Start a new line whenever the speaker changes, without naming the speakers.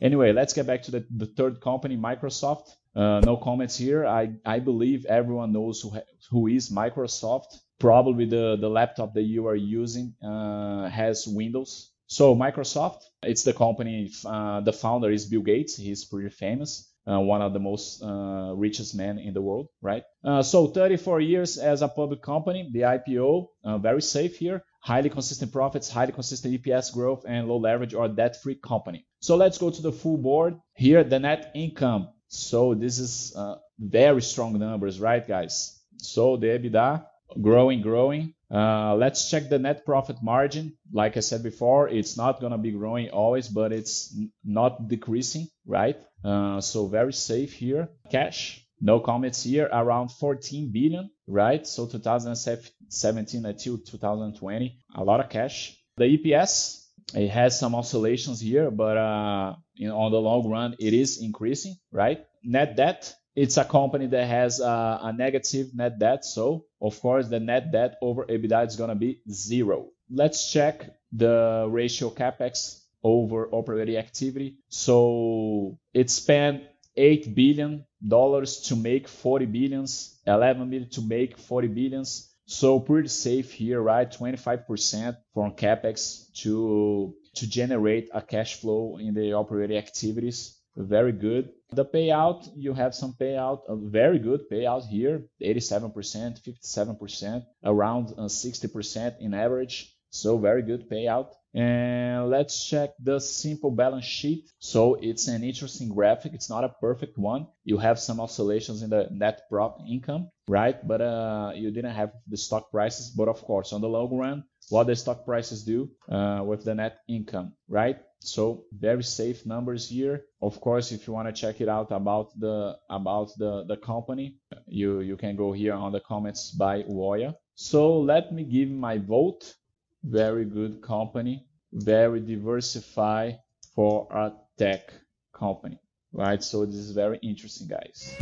Anyway, let's get back to the, the third company, Microsoft. Uh, no comments here. I, I believe everyone knows who, who is Microsoft. Probably the, the laptop that you are using uh, has Windows. So Microsoft, it's the company. Uh, the founder is Bill Gates. He's pretty famous. Uh, one of the most uh, richest men in the world, right? Uh, so 34 years as a public company, the IPO, very safe here, highly consistent profits, highly consistent EPS growth, and low leverage or debt-free company. So let's go to the full board. Here, the net income. So this is very strong numbers, right, guys? So the EBITDA growing, growing. Uh, let's check the net profit margin. Like I said before, it's not going to be growing always, but it's not decreasing, right? Uh, so very safe here. Cash, no comments here, around 14 billion, right? So 2017 until 2020, a lot of cash. The EPS, it has some oscillations here, but uh, on the long run, it is increasing, right? Net debt, it's a company that has a, a negative net debt. So, of course, the net debt over EBITDA is going to be zero. Let's check the ratio capex over operating activity. So, it spent 8 billion dollars to make 40 billions, 11 billion to make 40 billions. So pretty safe here, right? 25% from capex to to generate a cash flow in the operating activities very good. The payout, you have some payout, a very good payout here, 87%, 57%, around 60% uh, in average. So very good payout. And let's check the simple balance sheet. So it's an interesting graphic. It's not a perfect one. You have some oscillations in the net prop income, right? But uh, you didn't have the stock prices. But of course, on the long run, what the stock prices do uh, with the net income, right? So very safe numbers here. Of course, if you want to check it out about the about the, the company, you, you can go here on the comments by Woya. So let me give my vote. Very good company, very diversified for a tech company, right? So this is very interesting, guys.